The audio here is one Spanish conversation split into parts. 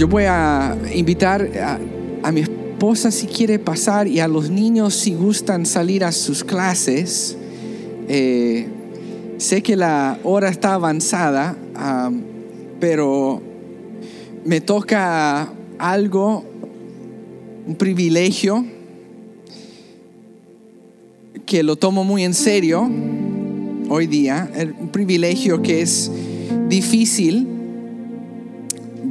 Yo voy a invitar a, mi esposa si quiere pasar y a los niños si gustan salir a sus clases. Eh, sé que la hora está avanzada, pero me toca algo, un privilegio que lo tomo muy en serio hoy día, un privilegio que es difícil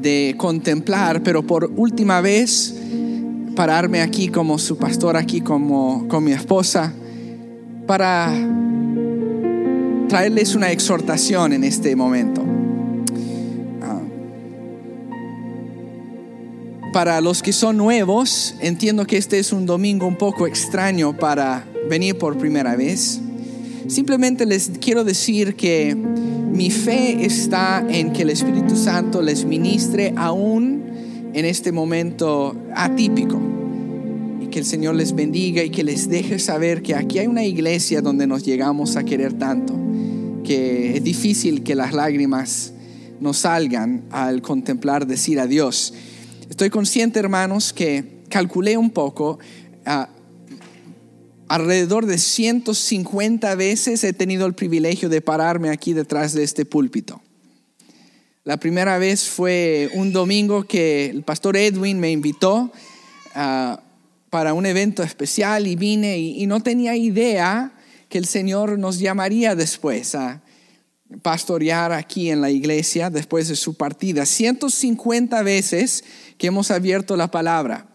de contemplar, pero por última vez pararme aquí como su pastor, aquí como con mi esposa, para traerles una exhortación en este momento. Ah. Para los que son nuevos, entiendo que este es un domingo un poco extraño para venir por primera vez. Simplemente les quiero decir que mi fe está en que el Espíritu Santo les ministre aún en este momento atípico. Y que el Señor les bendiga y que les deje saber que aquí hay una iglesia donde nos llegamos a querer tanto, que es difícil que las lágrimas nos salgan al contemplar decir adiós. Estoy consciente, hermanos, que calculé un poco, ah, alrededor de 150 veces he tenido el privilegio de pararme aquí detrás de este púlpito. La primera vez fue un domingo que el pastor Edwin me invitó ah, para un evento especial y vine y, no tenía idea que el Señor nos llamaría después a pastorear aquí en la iglesia después de su partida. 150 veces que hemos abierto la palabra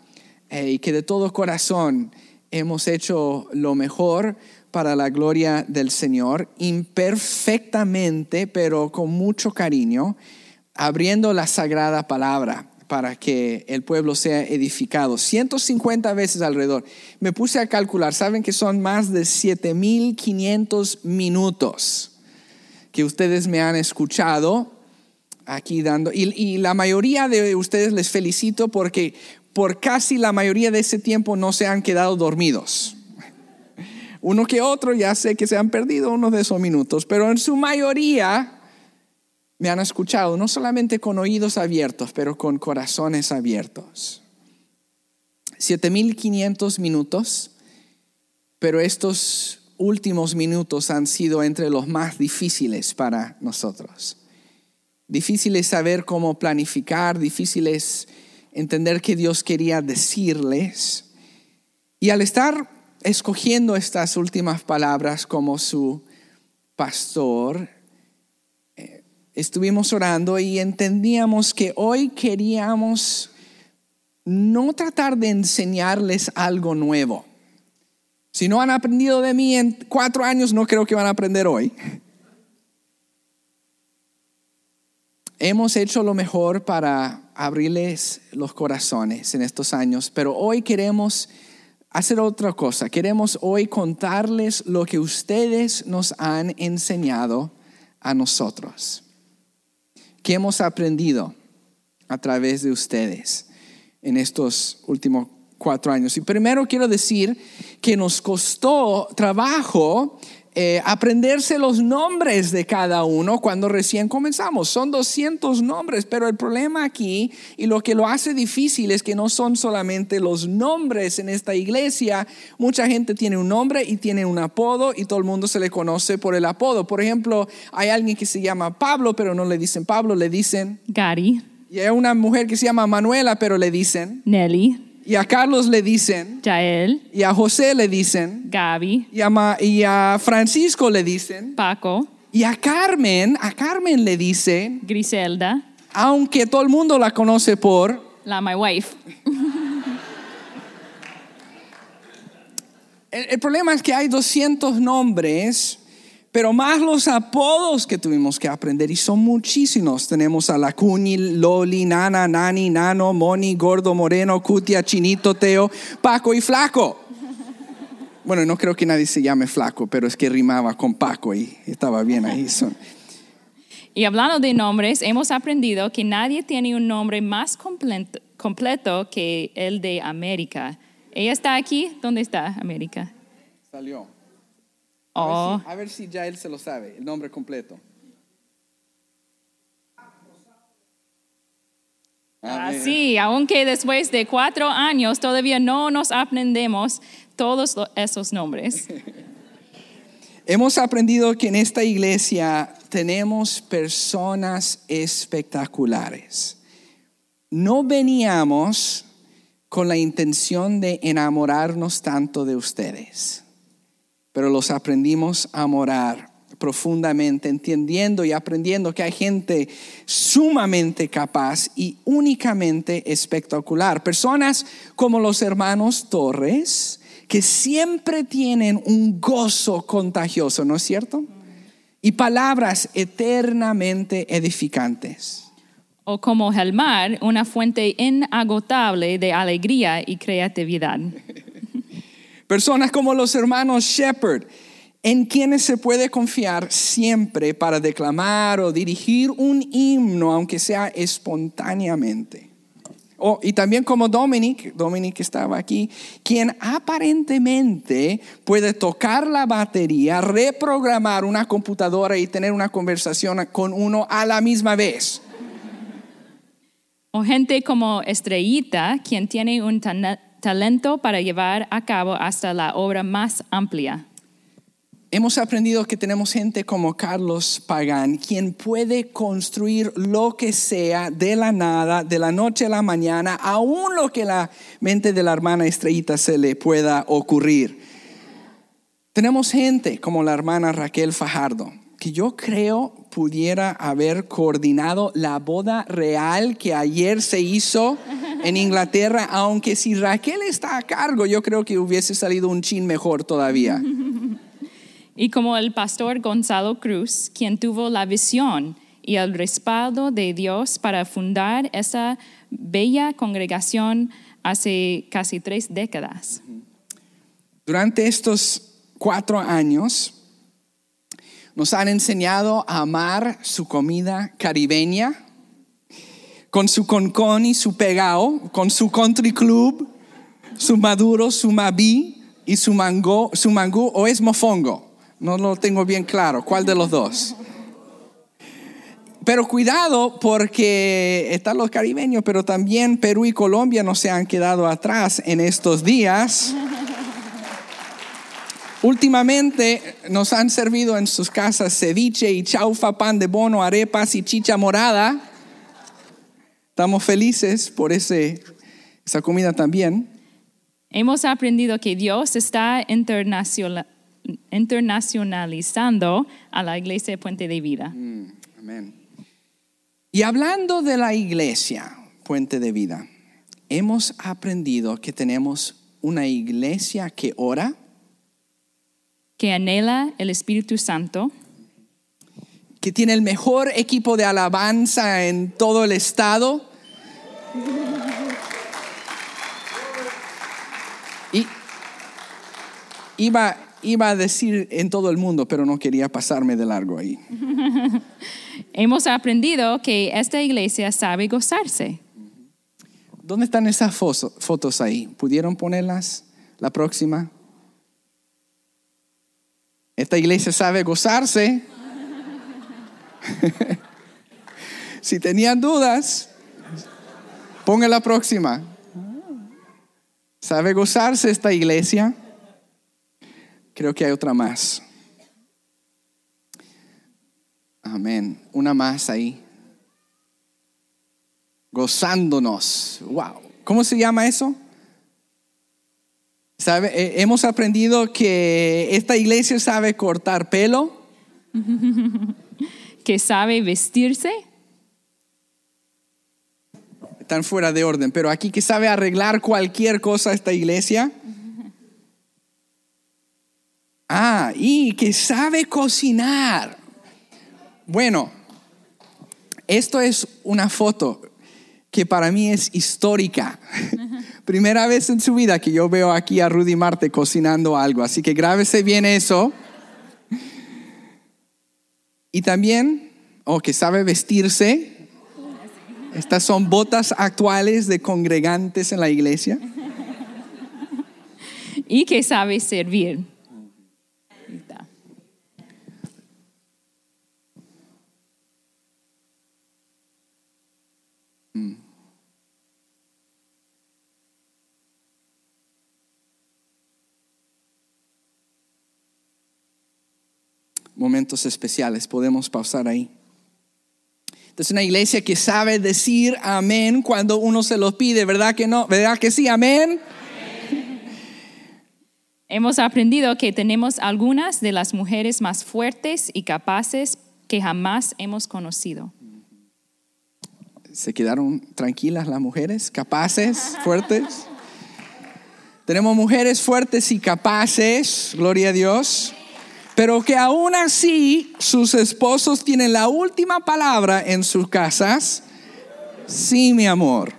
eh, y que de todo corazón hemos hecho lo mejor para la gloria del Señor, imperfectamente, pero con mucho cariño, abriendo la sagrada palabra para que el pueblo sea edificado. 150 veces alrededor. Me puse a calcular, saben que son más de 7500 minutos que ustedes me han escuchado aquí dando. Y, y la mayoría de ustedes les felicito porque por casi la mayoría de ese tiempo no se han quedado dormidos. Uno que otro ya sé que se han perdido unos de esos minutos, pero en su mayoría me han escuchado, no solamente con oídos abiertos, pero con corazones abiertos. 7500 minutos, pero estos últimos minutos han sido entre los más difíciles para nosotros. Difíciles saber cómo planificar, difíciles entender qué Dios quería decirles. Y al estar escogiendo estas últimas palabras como su pastor, eh, estuvimos orando y entendíamos que hoy queríamos no tratar de enseñarles algo nuevo. Si no han aprendido de mí en cuatro años, no creo que van a aprender hoy. Hemos hecho lo mejor para abrirles los corazones en estos años, pero hoy queremos hacer otra cosa. Queremos hoy contarles lo que ustedes nos han enseñado a nosotros. ¿Qué hemos aprendido a través de ustedes en estos últimos cuatro años? Y primero quiero decir que nos costó trabajo eh, aprenderse los nombres de cada uno cuando recién comenzamos. Son 200 nombres, pero el problema aquí y lo que lo hace difícil es que no son solamente los nombres en esta iglesia. Mucha gente tiene un nombre y tiene un apodo y todo el mundo se le conoce por el apodo. Por ejemplo, hay alguien que se llama Pablo, pero no le dicen Pablo, le dicen... Gary, Y hay una mujer que se llama Manuela, pero le dicen... Nelly, Y a Carlos le dicen... Jael, Y a José le dicen... Gaby, Y a, Ma- y a Francisco le dicen... Paco, Y a Carmen, a Carmen le dicen, Griselda, aunque todo el mundo la conoce por, la my wife. el, el problema es que hay 200 nombres, pero más los apodos que tuvimos que aprender y son muchísimos. Tenemos a la Cuñi, Loli, Nana, Nani, Nano, Moni, Gordo, Moreno, Cutia, Chinito, Teo, Paco y Flaco. Bueno, no creo que nadie se llame Flaco, pero es que rimaba con Paco y estaba bien ahí. Son- Y hablando de nombres, hemos aprendido que nadie tiene un nombre más completo, completo que el de América. ¿Ella está aquí? ¿Dónde está América? Salió. Oh, A ver si ya él se lo sabe, el nombre completo. Así, aunque después de cuatro años todavía no nos aprendemos todos esos nombres. Hemos aprendido que en esta iglesia tenemos personas espectaculares. No veníamos con la intención de enamorarnos tanto de ustedes, pero los aprendimos a amorar profundamente, entendiendo y aprendiendo que hay gente sumamente capaz y únicamente espectacular. Personas como los hermanos Torres, que siempre tienen un gozo contagioso, ¿no es cierto? Y palabras eternamente edificantes. O como Helmar, una fuente inagotable de alegría y creatividad. Personas como los hermanos Shepherd, en quienes se puede confiar siempre para declamar o dirigir un himno, aunque sea espontáneamente. Y también como Dominic, Dominic estaba aquí, quien aparentemente puede tocar la batería, reprogramar una computadora y tener una conversación con uno a la misma vez. O gente como Estrellita, quien tiene un talento para llevar a cabo hasta la obra más amplia. Hemos aprendido que tenemos gente como Carlos Pagán, quien puede construir lo que sea de la nada, de la noche a la mañana, aún lo que la mente de la hermana Estrellita se le pueda ocurrir. Tenemos gente como la hermana Raquel Fajardo, que yo creo pudiera haber coordinado la boda real que ayer se hizo en Inglaterra, aunque si Raquel está a cargo, yo creo que hubiese salido un chin mejor todavía. Y como el pastor Gonzalo Cruz, quien tuvo la visión y el respaldo de Dios para fundar esa bella congregación hace casi tres décadas. Durante estos cuatro años nos han enseñado a amar su comida caribeña, con su concón y su pegao, con su country club, su maduro, su mabí y su mango, su mangú o es mofongo. No lo tengo bien claro. ¿Cuál de los dos? Pero cuidado porque están los caribeños, pero también Perú y Colombia no se han quedado atrás en estos días. Últimamente nos han servido en sus casas ceviche y chaufa, pan de bono, arepas y chicha morada. Estamos felices por ese, esa comida también. Hemos aprendido que Dios está internacional- internacionalizando a la iglesia de Puente de Vida. Amén. Y hablando de la iglesia, Puente de Vida, hemos aprendido que tenemos una iglesia que ora, que anhela el Espíritu Santo, que tiene el mejor equipo de alabanza en todo el estado. Y iba, iba a decir en todo el mundo, pero no quería pasarme de largo ahí. hemos aprendido que esta iglesia sabe gozarse. ¿Dónde están esas fotos ahí? ¿Pudieron ponerlas la próxima? Esta iglesia sabe gozarse. si tenían dudas, ponga la próxima. ¿Sabe gozarse esta iglesia? Creo que hay otra más. Amén. Una más ahí. Gozándonos. Wow. ¿Cómo se llama eso? ¿Sabe? Eh, hemos aprendido que esta iglesia sabe cortar pelo, que sabe vestirse, están fuera de orden, pero aquí que sabe arreglar cualquier cosa esta iglesia. Ah, y que sabe cocinar. Bueno, esto es una foto que para mí es histórica. Primera vez en su vida que yo veo aquí a Rudy Marte cocinando algo, así que grábese bien eso. Y también, o que sabe vestirse. Estas son botas actuales de congregantes en la iglesia. y que sabe servir. Ahí está. Momentos especiales. Podemos pausar ahí. Es una iglesia que sabe decir amén cuando uno se lo pide, ¿verdad que no? ¿Verdad que sí? Amén. Hemos aprendido que tenemos algunas de las mujeres más fuertes y capaces que jamás hemos conocido. ¿Se quedaron tranquilas las mujeres? ¿Capaces? ¿Fuertes? Tenemos mujeres fuertes y capaces, gloria a Dios, pero que aún así sus esposos tienen la última palabra en sus casas. Sí, mi amor.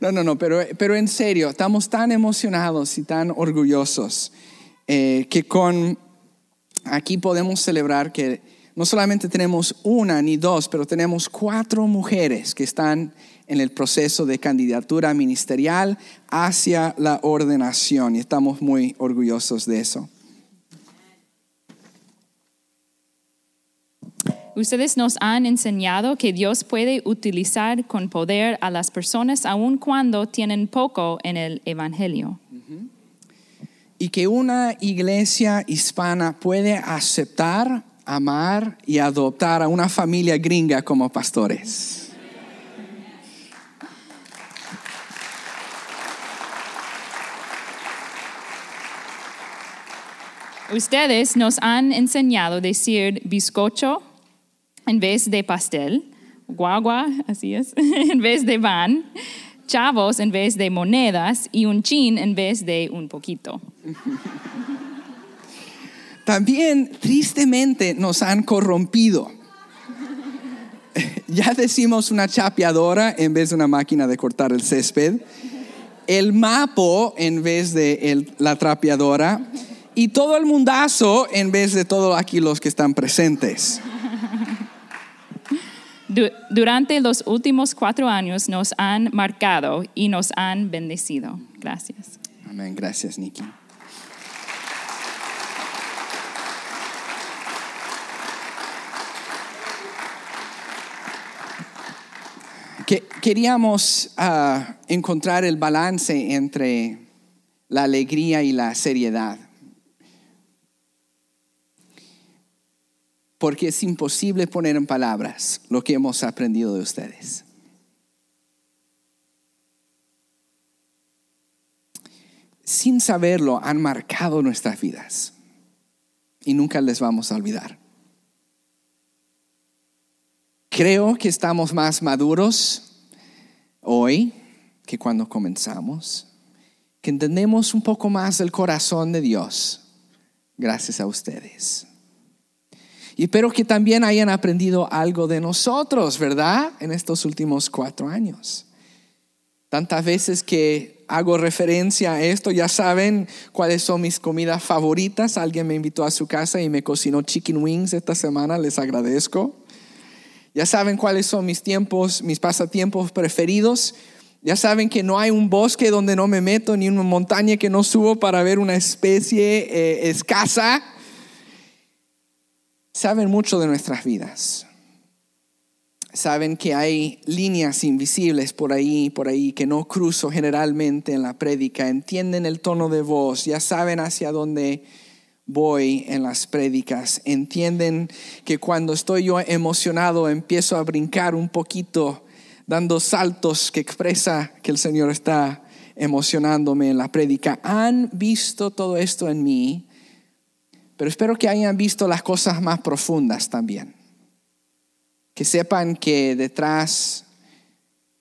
No, no, no, pero, pero en serio, estamos tan emocionados y tan orgullosos eh, que con aquí podemos celebrar que no solamente tenemos una ni dos, pero tenemos cuatro mujeres que están en el proceso de candidatura ministerial hacia la ordenación y estamos muy orgullosos de eso. Ustedes nos han enseñado que Dios puede utilizar con poder a las personas aun cuando tienen poco en el Evangelio. Y que una iglesia hispana puede aceptar, amar y adoptar a una familia gringa como pastores. Ustedes nos han enseñado a decir bizcocho en vez de pastel, guagua, así es, en vez de van, chavos en vez de monedas y un chin en vez de un poquito. También tristemente nos han corrompido. Ya decimos una chapeadora en vez de una máquina de cortar el césped, el mapo en vez de la trapeadora y todo el mundazo en vez de todos aquí los que están presentes. Durante los últimos cuatro años nos han marcado y nos han bendecido. Gracias. Amén. Gracias, Nikki. queríamos ah, encontrar el balance entre la alegría y la seriedad. Porque es imposible poner en palabras lo que hemos aprendido de ustedes. Sin saberlo, han marcado nuestras vidas y nunca les vamos a olvidar. Creo que estamos más maduros hoy que cuando comenzamos, que entendemos un poco más el corazón de Dios gracias a ustedes. Y espero que también hayan aprendido algo de nosotros, ¿verdad? En estos últimos cuatro años. Tantas veces que hago referencia a esto, ya saben cuáles son mis comidas favoritas. Alguien me invitó a su casa y me cocinó chicken wings esta semana, les agradezco. Ya saben cuáles son mis tiempos, mis pasatiempos preferidos. Ya saben que no hay un bosque donde no me meto, ni una montaña que no subo para ver una especie eh, escasa saben mucho de nuestras vidas. Saben que hay líneas invisibles por ahí, por ahí, que no cruzo generalmente en la prédica. Entienden el tono de voz, ya saben hacia dónde voy en las prédicas. Entienden que cuando estoy yo emocionado empiezo a brincar un poquito, dando saltos que expresa que el Señor está emocionándome en la prédica. Han visto todo esto en mí pero espero que hayan visto las cosas más profundas también. Que sepan que detrás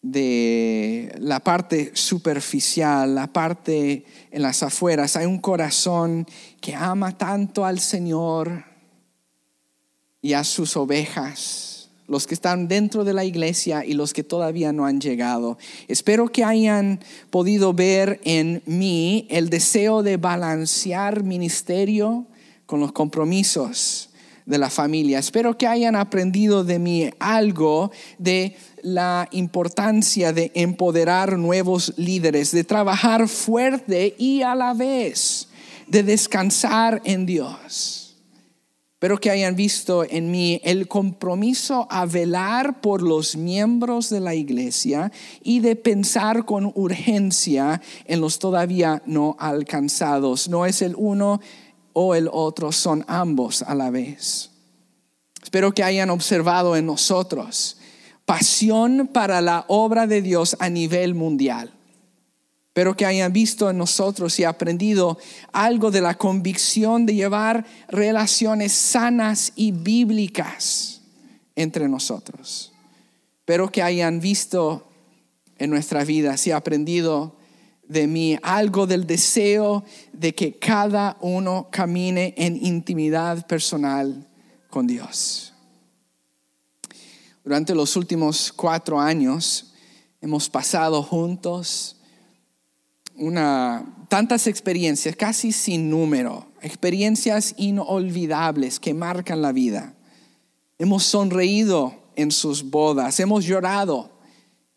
de la parte superficial, la parte en las afueras, hay un corazón que ama tanto al Señor y a sus ovejas, los que están dentro de la iglesia y los que todavía no han llegado. Espero que hayan podido ver en mí el deseo de balancear ministerio con los compromisos de la familia. Espero que hayan aprendido de mí algo de la importancia de empoderar nuevos líderes, de trabajar fuerte y a la vez de descansar en Dios. Espero que hayan visto en mí el compromiso a velar por los miembros de la iglesia y de pensar con urgencia en los todavía no alcanzados. No es el uno o el otro, son ambos a la vez. Espero que hayan observado en nosotros pasión para la obra de Dios a nivel mundial pero que hayan visto en nosotros y aprendido algo de la convicción de llevar relaciones sanas y bíblicas entre nosotros. Pero que hayan visto en nuestra vida y aprendido de mí algo del deseo de que cada uno camine en intimidad personal con Dios. Durante los últimos cuatro años hemos pasado juntos una, tantas experiencias, casi sin número, experiencias inolvidables que marcan la vida. Hemos sonreído en sus bodas, hemos llorado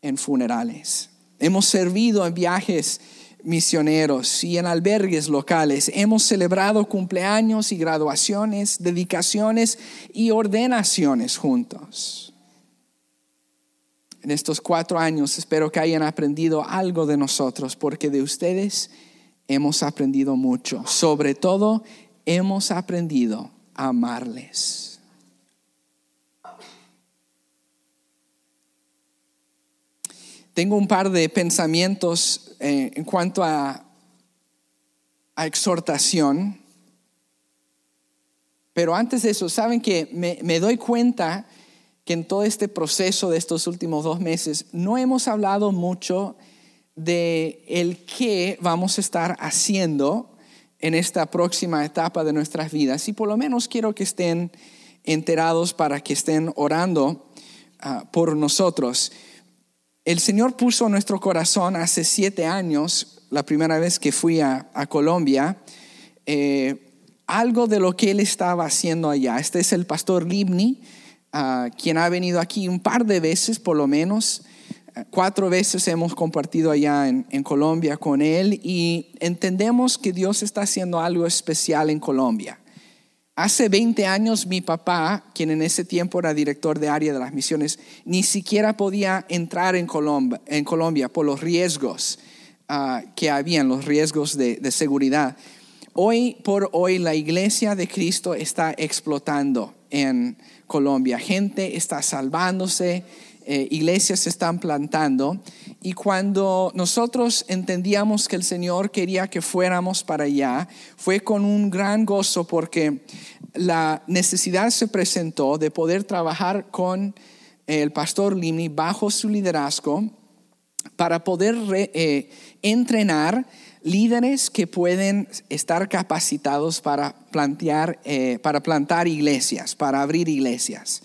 en funerales, hemos servido en viajes misioneros y en albergues locales, hemos celebrado cumpleaños y graduaciones, dedicaciones y ordenaciones juntos en estos cuatro años espero que hayan aprendido algo de nosotros, porque de ustedes hemos aprendido mucho. Sobre todo, hemos aprendido a amarles. Tengo un par de pensamientos eh, en cuanto a, exhortación, pero antes de eso, saben que me, me doy cuenta que en todo este proceso de estos últimos dos meses no hemos hablado mucho de el qué vamos a estar haciendo en esta próxima etapa de nuestras vidas. Y por lo menos quiero que estén enterados para que estén orando ah, por nosotros. El Señor puso en nuestro corazón hace siete años, la primera vez que fui a, Colombia, eh, algo de lo que Él estaba haciendo allá. Este es el pastor Libni quien ha venido aquí un par de veces por lo menos. Cuatro veces hemos compartido allá en Colombia con él y entendemos que Dios está haciendo algo especial en Colombia. Hace 20 años mi papá, quien en ese tiempo era director de área de las misiones, ni siquiera podía entrar en Colombia, en Colombia por los riesgos uh, que habían, los riesgos de, seguridad. Hoy por hoy la iglesia de Cristo está explotando en Colombia. Gente está salvándose, eh, iglesias se están plantando. Y cuando nosotros entendíamos que el Señor quería que fuéramos para allá, fue con un gran gozo porque la necesidad se presentó de poder trabajar con el pastor Limi bajo su liderazgo para poder eh, entrenar líderes que pueden estar capacitados para plantear, eh, para plantar iglesias, para abrir iglesias.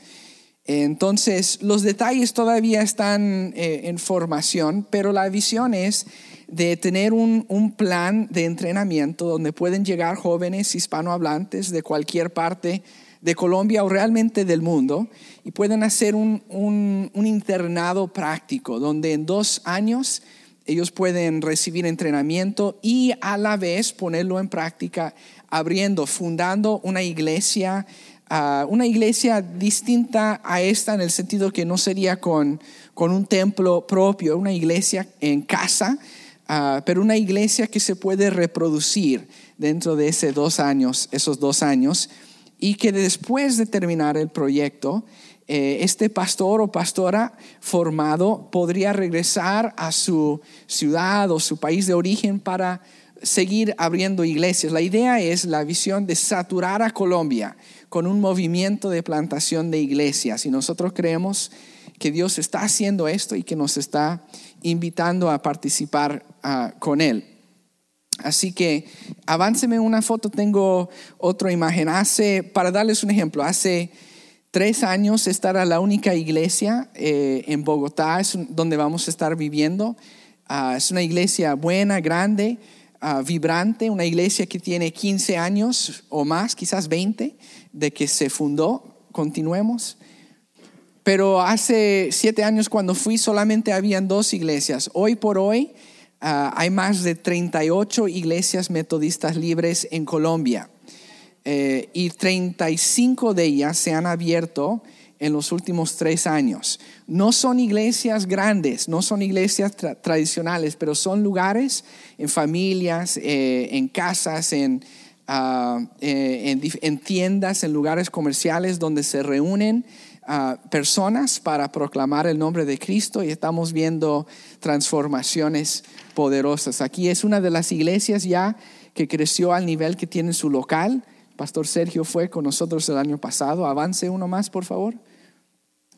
Entonces, los detalles todavía están eh, en formación, pero la visión es de tener un, plan de entrenamiento donde pueden llegar jóvenes hispanohablantes de cualquier parte de Colombia o realmente del mundo y pueden hacer un, un internado práctico donde en dos años ellos pueden recibir entrenamiento y a la vez ponerlo en práctica, abriendo, fundando una iglesia, ah, una iglesia distinta a esta en el sentido que no sería con, con un templo propio, una iglesia en casa, ah, pero una iglesia que se puede reproducir dentro de ese dos años, esos dos años, y que después de terminar el proyecto, eh, este pastor o pastora formado podría regresar a su ciudad o su país de origen para seguir abriendo iglesias. La idea es la visión de saturar a Colombia con un movimiento de plantación de iglesias. Y nosotros creemos que Dios está haciendo esto y que nos está invitando a participar ah, con Él. Así que avánceme una foto, tengo otra imagen. Hace, para darles un ejemplo, hace tres años estará la única iglesia eh, en Bogotá, es donde vamos a estar viviendo. Ah, es una iglesia buena, grande, ah, vibrante, una iglesia que tiene 15 años o más, quizás 20, de que se fundó. Continuemos. Pero hace siete años cuando fui solamente habían dos iglesias. Hoy por hoy ah, hay más de 38 iglesias metodistas libres en Colombia. Eh, y 35 de ellas se han abierto en los últimos tres años. No son iglesias grandes, no son iglesias tradicionales, pero son lugares en familias, eh, en casas, en, ah, eh, en, tiendas, en lugares comerciales donde se reúnen ah, personas para proclamar el nombre de Cristo y estamos viendo transformaciones poderosas. Aquí es una de las iglesias ya que creció al nivel que tiene su local. Pastor Sergio fue con nosotros el año pasado. Avance uno más, por favor.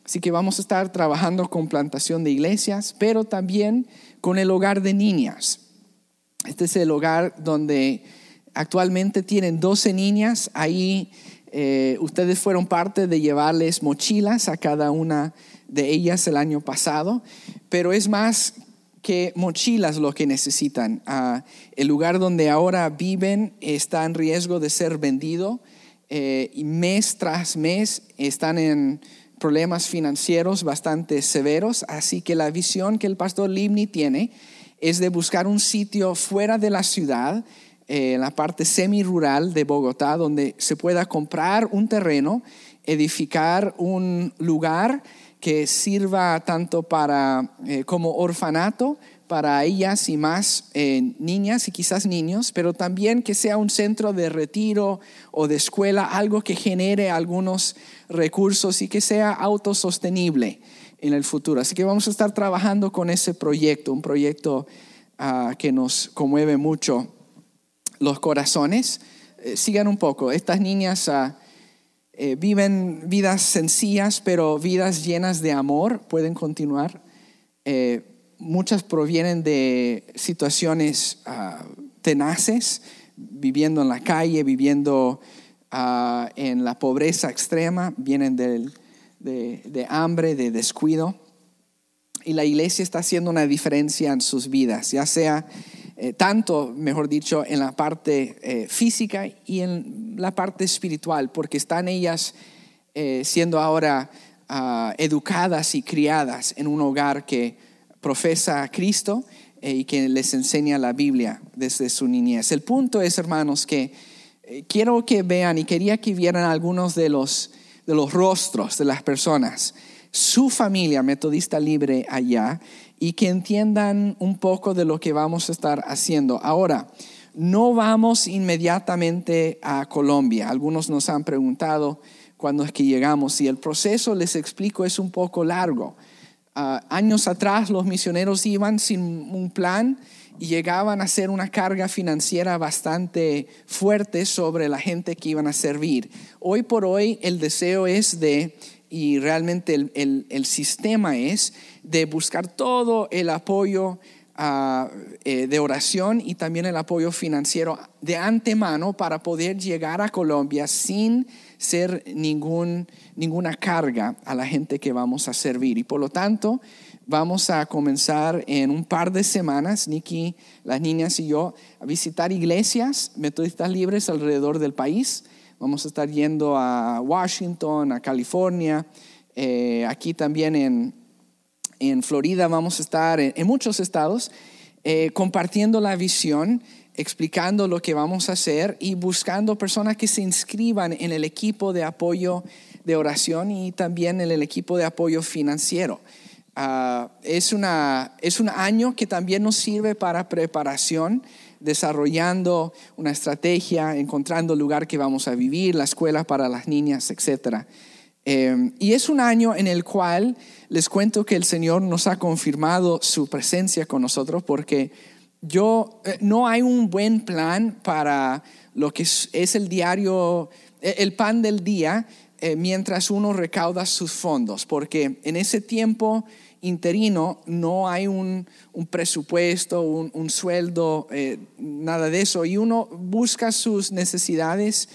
Así que vamos a estar trabajando con plantación de iglesias, pero también con el hogar de niñas. Este es el hogar donde actualmente tienen 12 niñas. Ahí eh, ustedes fueron parte de llevarles mochilas a cada una de ellas el año pasado, pero es más que mochilas lo que necesitan. Ah, el lugar donde ahora viven está en riesgo de ser vendido eh, y mes tras mes están en problemas financieros bastante severos, así que la visión que el pastor Livni tiene es de buscar un sitio fuera de la ciudad, eh, en la parte semi-rural de Bogotá, donde se pueda comprar un terreno, edificar un lugar que sirva tanto para eh, como orfanato para ellas y más eh, niñas y quizás niños, pero también que sea un centro de retiro o de escuela, algo que genere algunos recursos y que sea autosostenible en el futuro. Así que vamos a estar trabajando con ese proyecto, un proyecto ah, que nos conmueve mucho los corazones. Eh, sigan un poco, estas niñas ah, eh, viven vidas sencillas, pero vidas llenas de amor, pueden continuar muchas provienen de situaciones ah, tenaces, viviendo en la calle, viviendo ah, en la pobreza extrema, vienen de, hambre, de descuido. Y la iglesia está haciendo una diferencia en sus vidas, ya sea eh, tanto, mejor dicho, en la parte eh, física y en la parte espiritual, porque están ellas eh, siendo ahora ah, educadas y criadas en un hogar que profesa a Cristo eh, y que les enseña la Biblia desde su niñez. El punto es, hermanos, que eh, quiero que vean y quería que vieran algunos de los, de los rostros de las personas, su familia metodista libre allá, y que entiendan un poco de lo que vamos a estar haciendo. Ahora, no vamos inmediatamente a Colombia. Algunos nos han preguntado cuándo es que llegamos y el proceso, les explico, es un poco largo. Ah, años atrás los misioneros iban sin un plan y llegaban a ser una carga financiera bastante fuerte sobre la gente que iban a servir. Hoy por hoy el deseo es de, y realmente el, sistema es, de buscar todo el apoyo ah, eh, de oración y también el apoyo financiero de antemano para poder llegar a Colombia sin ser ninguna carga a la gente que vamos a servir. Y por lo tanto, vamos a comenzar en un par de semanas, Nikki, las niñas y yo, a visitar iglesias metodistas libres alrededor del país. Vamos a estar yendo a Washington, a California, eh, aquí también en, en, Florida vamos a estar en, muchos estados eh, compartiendo la visión explicando lo que vamos a hacer y buscando personas que se inscriban en el equipo de apoyo de oración y también en el equipo de apoyo financiero. Ah, es, una, es un año que también nos sirve para preparación, desarrollando una estrategia, encontrando el lugar que vamos a vivir, la escuela para las niñas, etc. Eh, y es un año en el cual les cuento que el Señor nos ha confirmado su presencia con nosotros porque yo, eh, no hay un buen plan para lo que es, el diario, e, el pan del día, eh, mientras uno recauda sus fondos, porque en ese tiempo interino no hay un, presupuesto, un, sueldo, eh, nada de eso, y uno busca sus necesidades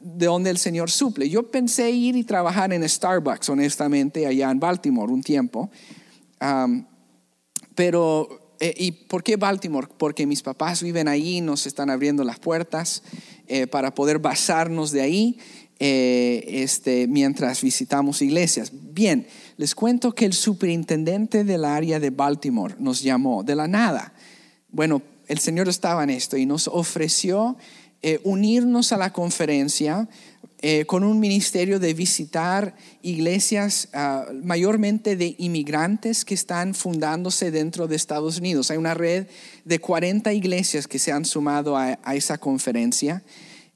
de donde el Señor suple. Yo pensé ir y trabajar en Starbucks, honestamente, allá en Baltimore un tiempo, pero eh, ¿Y por qué Baltimore? Porque mis papás viven ahí, nos están abriendo las puertas eh, para poder basarnos de ahí eh, este, mientras visitamos iglesias. Bien, les cuento que el superintendente del área de Baltimore nos llamó de la nada. Bueno, el Señor estaba en esto y nos ofreció eh, unirnos a la conferencia eh, con un ministerio de visitar iglesias ah, mayormente de inmigrantes que están fundándose dentro de Estados Unidos. Hay una red de 40 iglesias que se han sumado a, esa conferencia.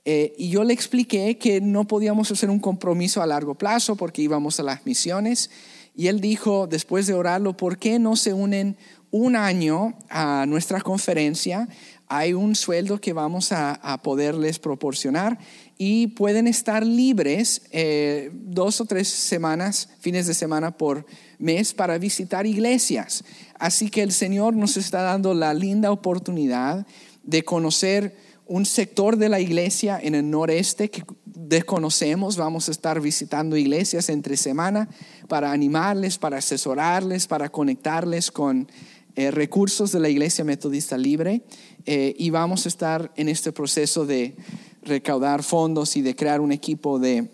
Eh, y yo le expliqué que no podíamos hacer un compromiso a largo plazo porque íbamos a las misiones. Y él dijo, después de orarlo, ¿por qué no se unen un año a nuestra conferencia? hay un sueldo que vamos a, poderles proporcionar y pueden estar libres eh, dos o tres semanas, fines de semana por mes para visitar iglesias. Así que el Señor nos está dando la linda oportunidad de conocer un sector de la iglesia en el noreste que desconocemos. Vamos a estar visitando iglesias entre semana para animarles, para asesorarles, para conectarles con eh, recursos de la Iglesia Metodista Libre eh, y vamos a estar en este proceso de recaudar fondos y de crear un equipo de,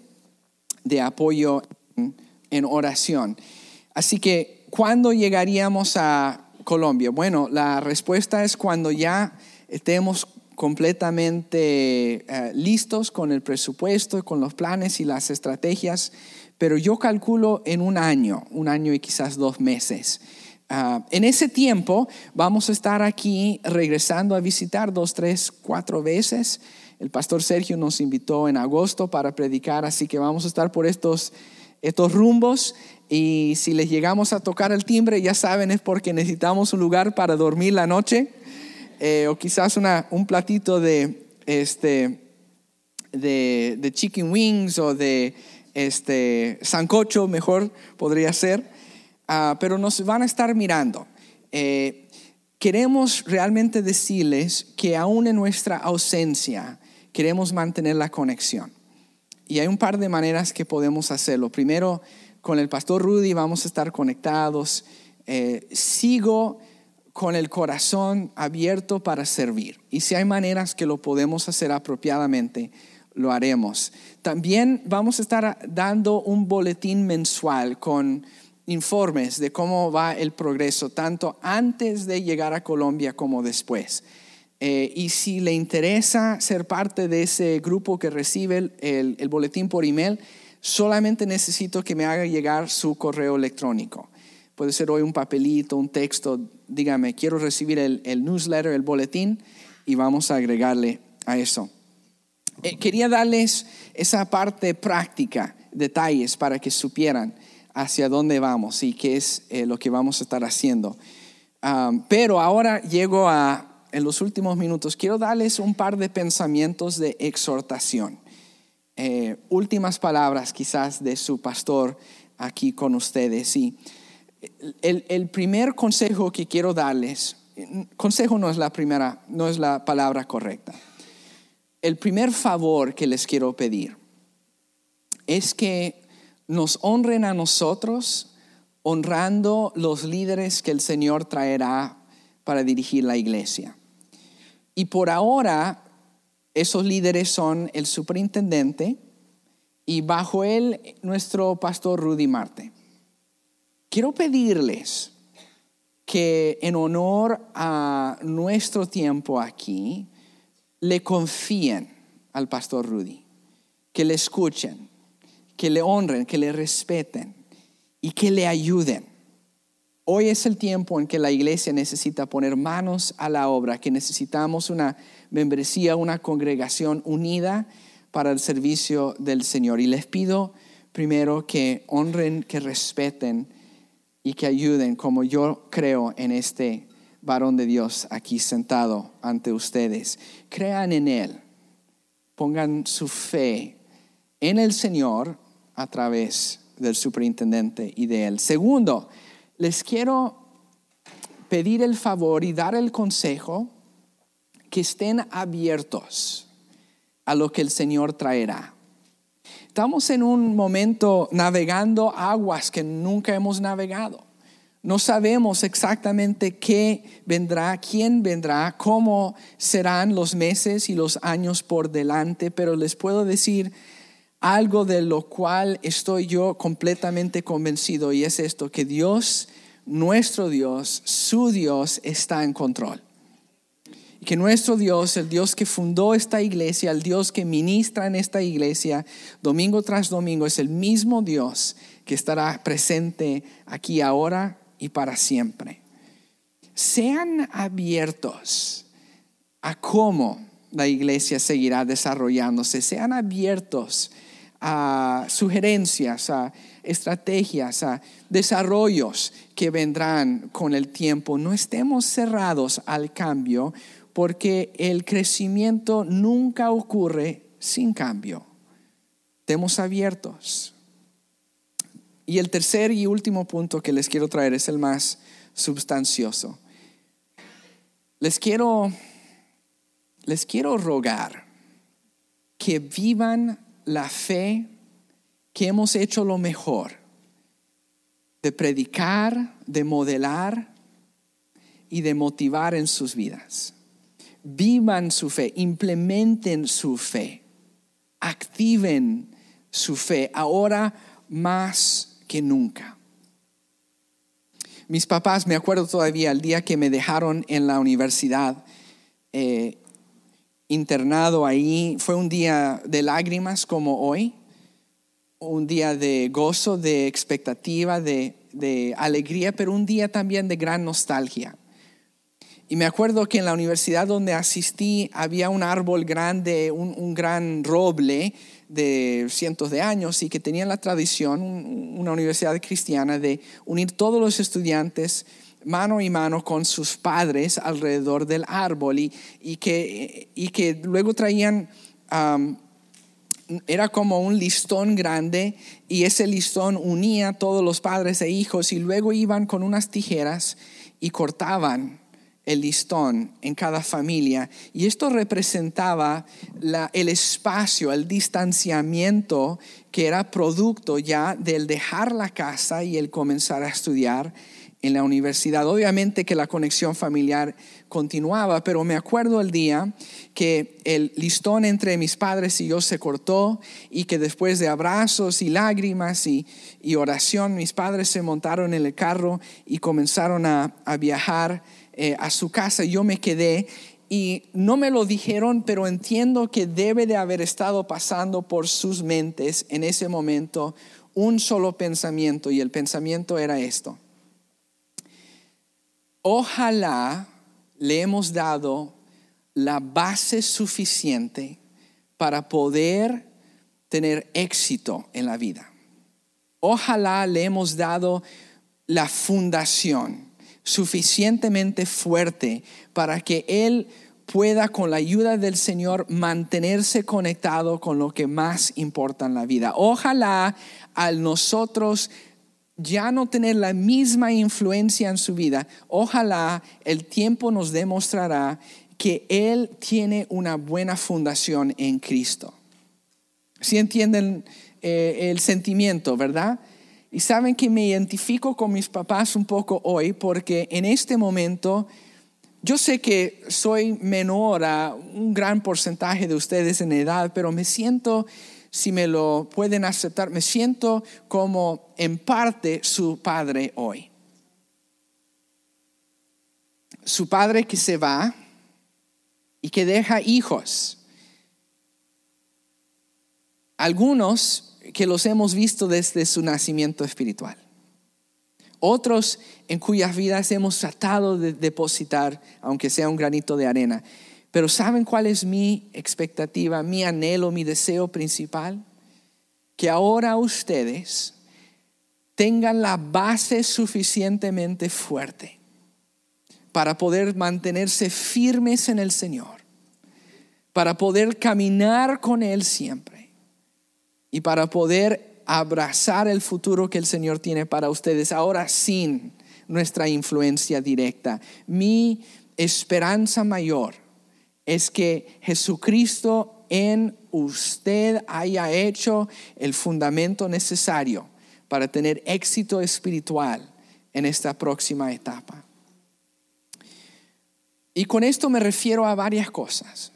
apoyo en, oración. Así que, ¿cuándo llegaríamos a Colombia? Bueno, la respuesta es cuando ya estemos completamente eh, listos con el presupuesto, con los planes y las estrategias, pero yo calculo en un año, un año y quizás dos meses. Ah, en ese tiempo vamos a estar aquí regresando a visitar dos, tres, cuatro veces. El pastor Sergio nos invitó en agosto para predicar, así que vamos a estar por estos, estos rumbos. Y si les llegamos a tocar el timbre, ya saben, es porque necesitamos un lugar para dormir la noche. Eh, o quizás un platito de, este, de chicken wings o de este, sancocho, mejor podría ser. Ah, pero nos van a estar mirando. Eh, queremos realmente decirles que aún en nuestra ausencia queremos mantener la conexión. Y hay un par de maneras que podemos hacerlo. Primero, con el pastor Rudy vamos a estar conectados. Eh, sigo con el corazón abierto para servir. Y si hay maneras que lo podemos hacer apropiadamente, lo haremos. También vamos a estar dando un boletín mensual con informes de cómo va el progreso, tanto antes de llegar a Colombia como después. Eh, y si le interesa ser parte de ese grupo que recibe el, boletín por email, solamente necesito que me haga llegar su correo electrónico. Puede ser hoy un papelito, un texto, dígame, quiero recibir el, newsletter, el boletín, y vamos a agregarle a eso. Eh, quería darles esa parte práctica, detalles para que supieran hacia dónde vamos y qué es eh, lo que vamos a estar haciendo. pero ahora llego a, en los últimos minutos, quiero darles un par de pensamientos de exhortación. Eh, últimas palabras quizás de su pastor aquí con ustedes. Y el, el primer consejo que quiero darles, consejo no es la primera, no es la palabra correcta. El primer favor que les quiero pedir es que nos honren a nosotros, honrando los líderes que el Señor traerá para dirigir la iglesia. Y por ahora, esos líderes son el superintendente y bajo él nuestro pastor Rudy Marte. Quiero pedirles que en honor a nuestro tiempo aquí, le confíen al pastor Rudy, que le escuchen, que le honren, que le respeten y que le ayuden. Hoy es el tiempo en que la iglesia necesita poner manos a la obra, que necesitamos una membresía, una congregación unida para el servicio del Señor. Y les pido primero que honren, que respeten y que ayuden como yo creo en este varón de Dios aquí sentado ante ustedes. Crean en Él, pongan su fe en el Señor a través del superintendente y de él. Segundo, les quiero pedir el favor y dar el consejo que estén abiertos a lo que el Señor traerá. Estamos en un momento navegando aguas que nunca hemos navegado. No sabemos exactamente qué vendrá, quién vendrá, cómo serán los meses y los años por delante, pero les puedo decir algo de lo cual estoy yo completamente convencido y es esto, que Dios, nuestro Dios, su Dios está en control. Y que nuestro Dios, el Dios que fundó esta iglesia, el Dios que ministra en esta iglesia domingo tras domingo, es el mismo Dios que estará presente aquí ahora y para siempre. Sean abiertos a cómo la iglesia seguirá desarrollándose. Sean abiertos a sugerencias, a estrategias, a desarrollos que vendrán con el tiempo. No estemos cerrados al cambio porque el crecimiento nunca ocurre sin cambio. Estemos abiertos. Y el tercer y último punto que les quiero traer es el más sustancioso. Les quiero, les quiero rogar que vivan la fe que hemos hecho lo mejor de predicar, de modelar y de motivar en sus vidas. Vivan su fe, implementen su fe, activen su fe ahora más que nunca. Mis papás, me acuerdo todavía el día que me dejaron en la universidad, eh, internado ahí. Fue un día de lágrimas como hoy, un día de gozo, de expectativa, de, alegría, pero un día también de gran nostalgia. Y me acuerdo que en la universidad donde asistí había un árbol grande, un, gran roble de cientos de años y que tenía la tradición, una universidad cristiana, de unir todos los estudiantes mano y mano con sus padres alrededor del árbol y, que, y que, luego traían, era como un listón grande y ese listón unía a todos los padres e hijos y luego iban con unas tijeras y cortaban el listón en cada familia. Y esto representaba el espacio, el distanciamiento que era producto ya del dejar la casa y el comenzar a estudiar en la universidad. Obviamente que la conexión familiar continuaba, pero me acuerdo el día que el listón entre mis padres y yo se cortó y que después de abrazos y lágrimas y, oración, mis padres se montaron en el carro y comenzaron a, viajar eh, a su casa. Yo me quedé y no me lo dijeron, pero entiendo que debe de haber estado pasando por sus mentes en ese momento un solo pensamiento y el pensamiento era esto ojalá le hemos dado la base suficiente para poder tener éxito en la vida. Ojalá le hemos dado la fundación suficientemente fuerte para que Él pueda con la ayuda del Señor mantenerse conectado con lo que más importa en la vida. Ojalá al nosotros ya no tener la misma influencia en su vida, ojalá el tiempo nos demostrará que Él tiene una buena fundación en Cristo. Si entienden eh, el sentimiento, ¿verdad? Y saben que me identifico con mis papás un poco hoy porque en este momento yo sé que soy menor a un gran porcentaje de ustedes en edad, pero me siento si me lo pueden aceptar, me siento como en parte su padre hoy. Su padre que se va y que deja hijos. Algunos que los hemos visto desde su nacimiento espiritual. Otros en cuyas vidas hemos tratado de depositar, aunque sea un granito de arena. Pero ¿saben cuál es mi expectativa, mi anhelo, mi deseo principal? Que ahora ustedes tengan la base suficientemente fuerte para poder mantenerse firmes en el Señor, para poder caminar con Él siempre y para poder abrazar el futuro que el Señor tiene para ustedes ahora sin nuestra influencia directa. Mi esperanza mayor es que Jesucristo en usted haya hecho el fundamento necesario para tener éxito espiritual en esta próxima etapa. Y con esto me refiero a varias cosas.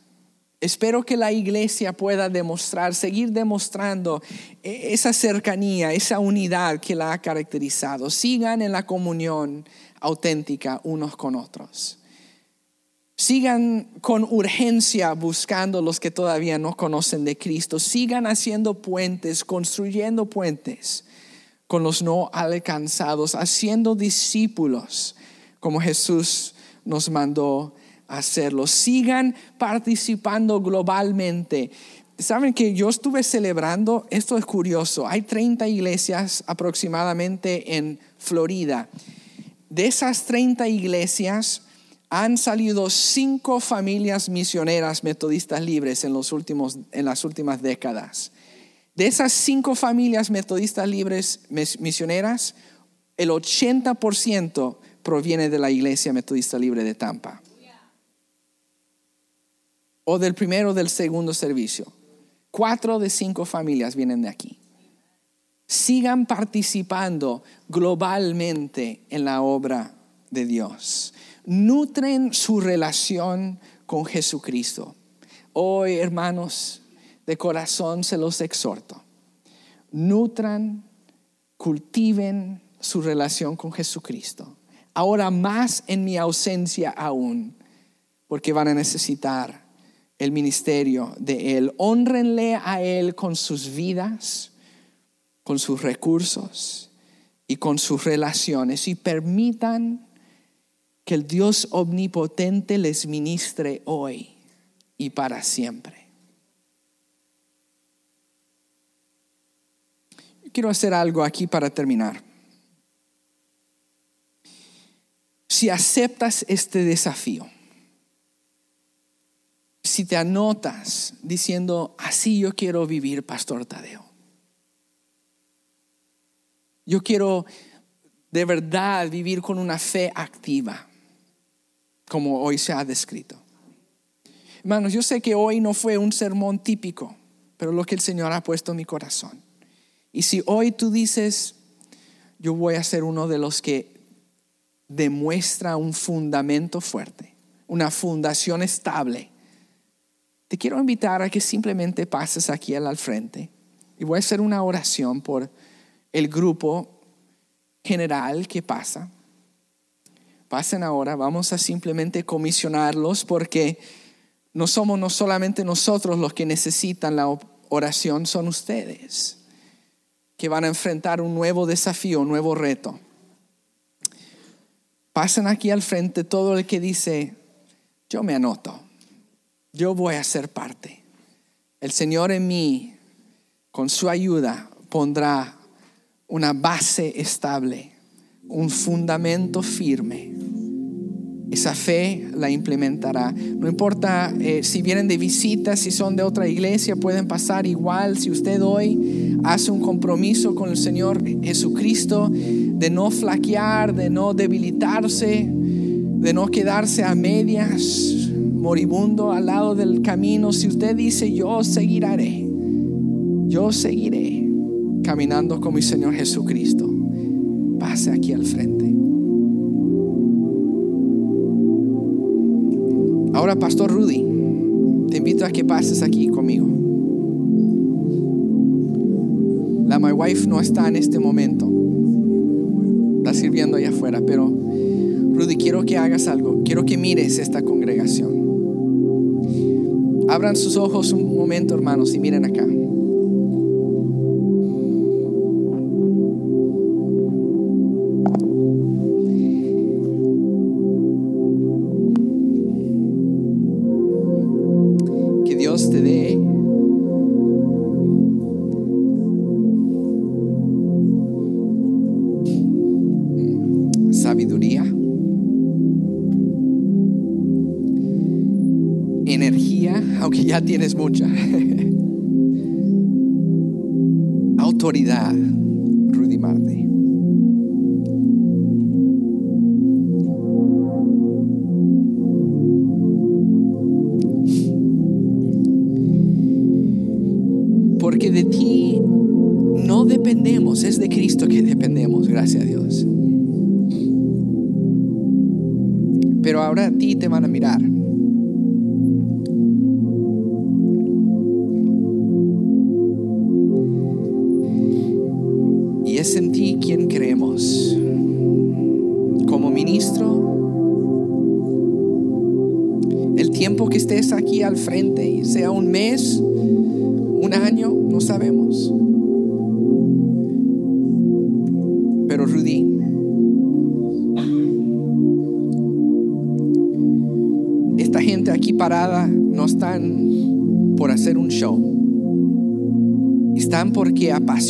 Espero que la iglesia pueda demostrar, seguir demostrando esa cercanía, esa unidad que la ha caracterizado. Sigan en la comunión auténtica unos con otros Sigan con urgencia buscando los que todavía no conocen de Cristo. Sigan haciendo puentes, construyendo puentes con los no alcanzados, haciendo discípulos como Jesús nos mandó hacerlo. Sigan participando globalmente. Saben que yo estuve celebrando, esto es curioso, hay 30 iglesias aproximadamente en Florida. De esas 30 iglesias han salido cinco familias misioneras metodistas libres en, los últimos, en las últimas décadas. De esas cinco familias metodistas libres misioneras, el 80% proviene de la iglesia metodista libre de Tampa. O del primero o del segundo servicio. Cuatro de cinco familias vienen de aquí. Sigan participando globalmente en la obra de Dios. Nutren su relación con Jesucristo. Hoy, hermanos, de corazón se los exhorto. Nutran, cultiven su relación con Jesucristo. Ahora más en mi ausencia aún, porque van a necesitar el ministerio de Él. Honrenle a Él con sus vidas, con sus recursos y con sus relaciones y permitan que el Dios omnipotente les ministre hoy y para siempre. Quiero hacer algo aquí para terminar. Si aceptas este desafío, si te anotas diciendo, así yo quiero vivir, Pastor Tadeo. Yo quiero de verdad vivir con una fe activa, como hoy se ha descrito. Hermanos, yo sé que hoy no fue un sermón típico, pero lo que el Señor ha puesto en mi corazón. Y si hoy tú dices, yo voy a ser uno de los que demuestra un fundamento fuerte, una fundación estable, te quiero invitar a que simplemente pases aquí al frente y voy a hacer una oración por el grupo general que pasa. Pasen ahora, vamos a simplemente comisionarlos porque no somos no solamente nosotros los que necesitan la oración, son ustedes que van a enfrentar un nuevo desafío, un nuevo reto. Pasen aquí al frente todo el que dice, yo me anoto yo voy a ser parte. El Señor en mí, con su ayuda, pondrá una base estable, un fundamento firme. Esa fe la implementará. No importa eh, si vienen de visita, si son de otra iglesia, pueden pasar igual. Si usted hoy hace un compromiso con el Señor Jesucristo de no flaquear, de no debilitarse, de no quedarse a medias, moribundo al lado del camino, si usted dice, yo seguiré, yo seguiré caminando con mi Señor Jesucristo, pase aquí al frente. Ahora, Pastor Rudy, te invito a que pases aquí conmigo. La my wife no está en este momento. Está sirviendo allá afuera, pero Rudy, quiero que hagas algo. Quiero que mires esta congregación. Abran sus ojos un momento, hermanos, y miren acá.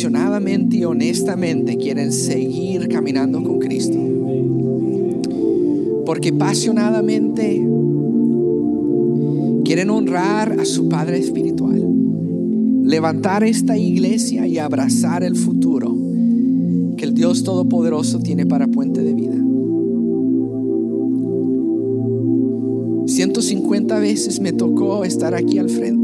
Apasionadamente y honestamente quieren seguir caminando con Cristo. Porque apasionadamente quieren honrar a su Padre Espiritual. Levantar esta iglesia y abrazar el futuro que el Dios Todopoderoso tiene para Puente de Vida. 150 veces me tocó estar aquí al frente.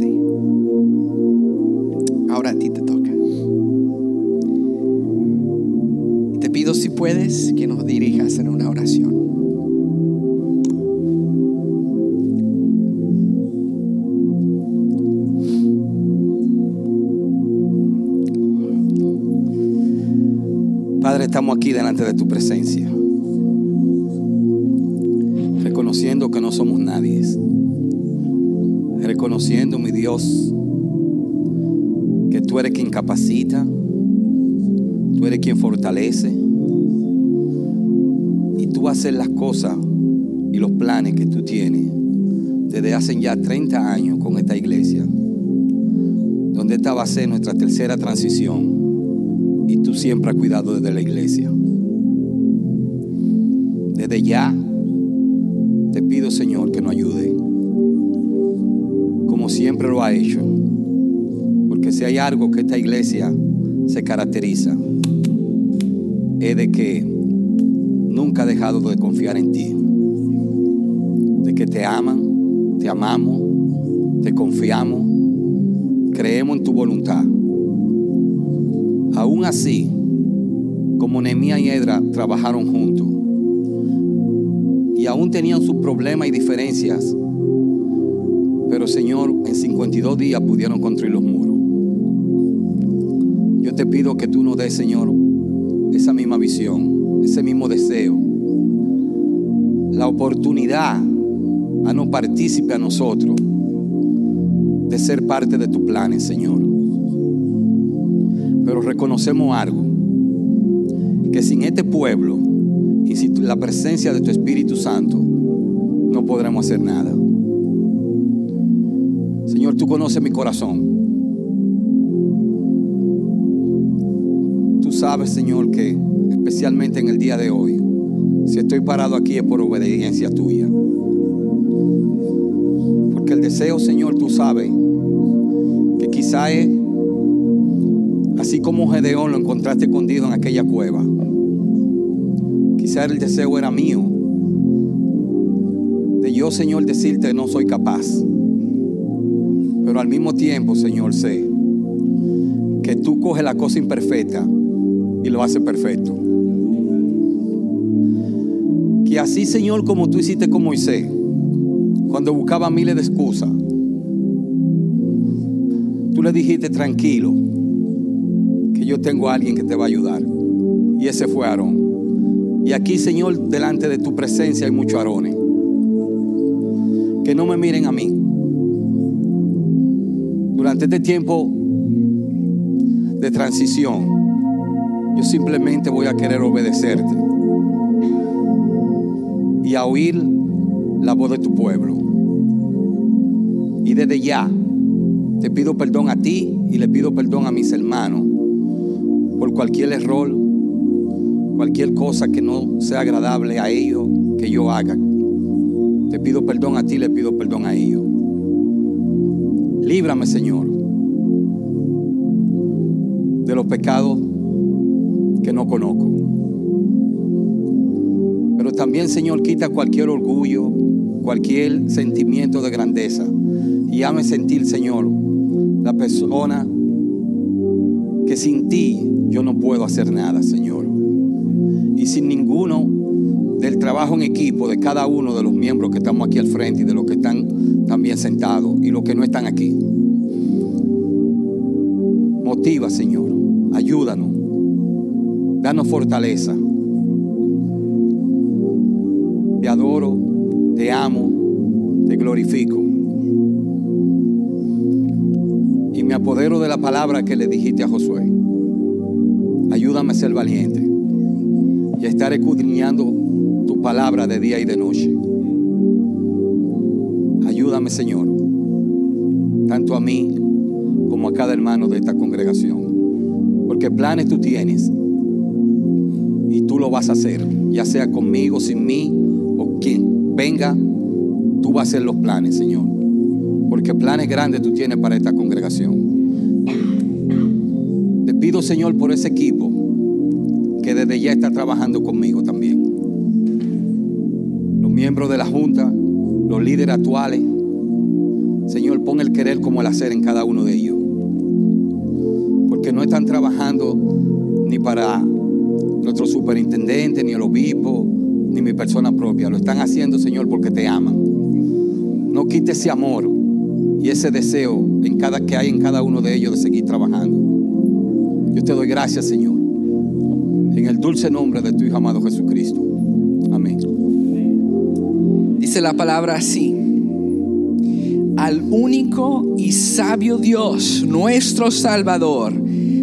Puedes que nos dirijas en una oración. Padre, estamos aquí delante de tu presencia, reconociendo que no somos nadie, reconociendo, mi Dios, que tú eres quien capacita, tú eres quien fortalece, tú haces las cosas y los planes que tú tienes desde hace ya 30 años con esta iglesia, donde esta va a ser nuestra tercera transición y tú siempre has cuidado desde la iglesia. Desde ya te pido, Señor, que nos ayude, como siempre lo ha hecho. Porque si hay algo que esta iglesia se caracteriza, es de que dejado de confiar en ti. De que te aman, te amamos, te confiamos, creemos en tu voluntad. Aún así, como Nehemías y Edra trabajaron juntos y aún tenían sus problemas y diferencias, pero Señor, en 52 días pudieron construir los muros. Yo te pido que tú nos des, Señor, esa misma visión, ese mismo deseo, la oportunidad a no partícipe a nosotros de ser parte de tu planes, Señor. Pero reconocemos algo, que sin este pueblo y sin la presencia de tu Espíritu Santo, no podremos hacer nada. Señor, tú conoces mi corazón. Tú sabes, Señor, que especialmente en el día de hoy, si estoy parado aquí es por obediencia tuya. Porque el deseo, Señor, tú sabes, que quizá es Así como Gedeón lo encontraste escondido en aquella cueva. Quizá el deseo era mío. De yo, Señor, decirte no soy capaz. Pero al mismo tiempo, Señor, sé que tú coges la cosa imperfecta y lo haces perfecto. Así, Señor, como tú hiciste con Moisés, cuando buscaba miles de excusas, tú le dijiste tranquilo yo tengo a alguien que te va a ayudar. Y ese fue Aarón. Y aquí, Señor, delante de tu presencia hay muchos Aarones. Que no me miren a mí. Durante este tiempo de transición, yo simplemente voy a querer obedecerte y a oír la voz de tu pueblo. Y desde ya te pido perdón a ti y le pido perdón a mis hermanos por cualquier error, cualquier cosa que no sea agradable a ellos que yo haga. Te pido perdón a ti, le pido perdón a ellos. Líbrame, Señor, de los pecados que no conozco. También, Señor, quita cualquier orgullo, cualquier sentimiento de grandeza. Y hazme sentir, Señor, la persona que sin ti yo no puedo hacer nada, Señor. Y sin ninguno del trabajo en equipo de cada uno de los miembros que estamos aquí al frente y de los que están también sentados y los que no están aquí. Motiva, Señor. Ayúdanos. Danos fortaleza. Glorifico. Y me apodero de la palabra que le dijiste a Josué. Ayúdame a ser valiente y a estar escudriñando tu palabra de día y de noche. Ayúdame, Señor, tanto a mí como a cada hermano de esta congregación. Porque planes tú tienes y tú lo vas a hacer, ya sea conmigo, sin mí o quien venga, tú vas a hacer los planes, Señor. Porque planes grandes tú tienes para esta congregación. Te pido, Señor, por ese equipo que desde ya está trabajando conmigo también. Los miembros de la Junta, los líderes actuales. Señor, pon el querer como el hacer en cada uno de ellos. Porque no están trabajando ni para nuestro superintendente, ni el obispo, ni mi persona propia. Lo están haciendo, Señor, porque te aman. No quite ese amor y ese deseo en cada, que hay en cada uno de ellos de seguir trabajando. Yo te doy gracias, Señor. En el dulce nombre de tu Hijo amado Jesucristo. Amén. Dice la palabra así. Al único y sabio Dios, nuestro Salvador,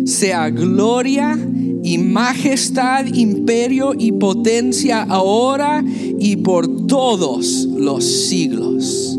sea gloria y majestad, imperio y potencia ahora y por todos los siglos.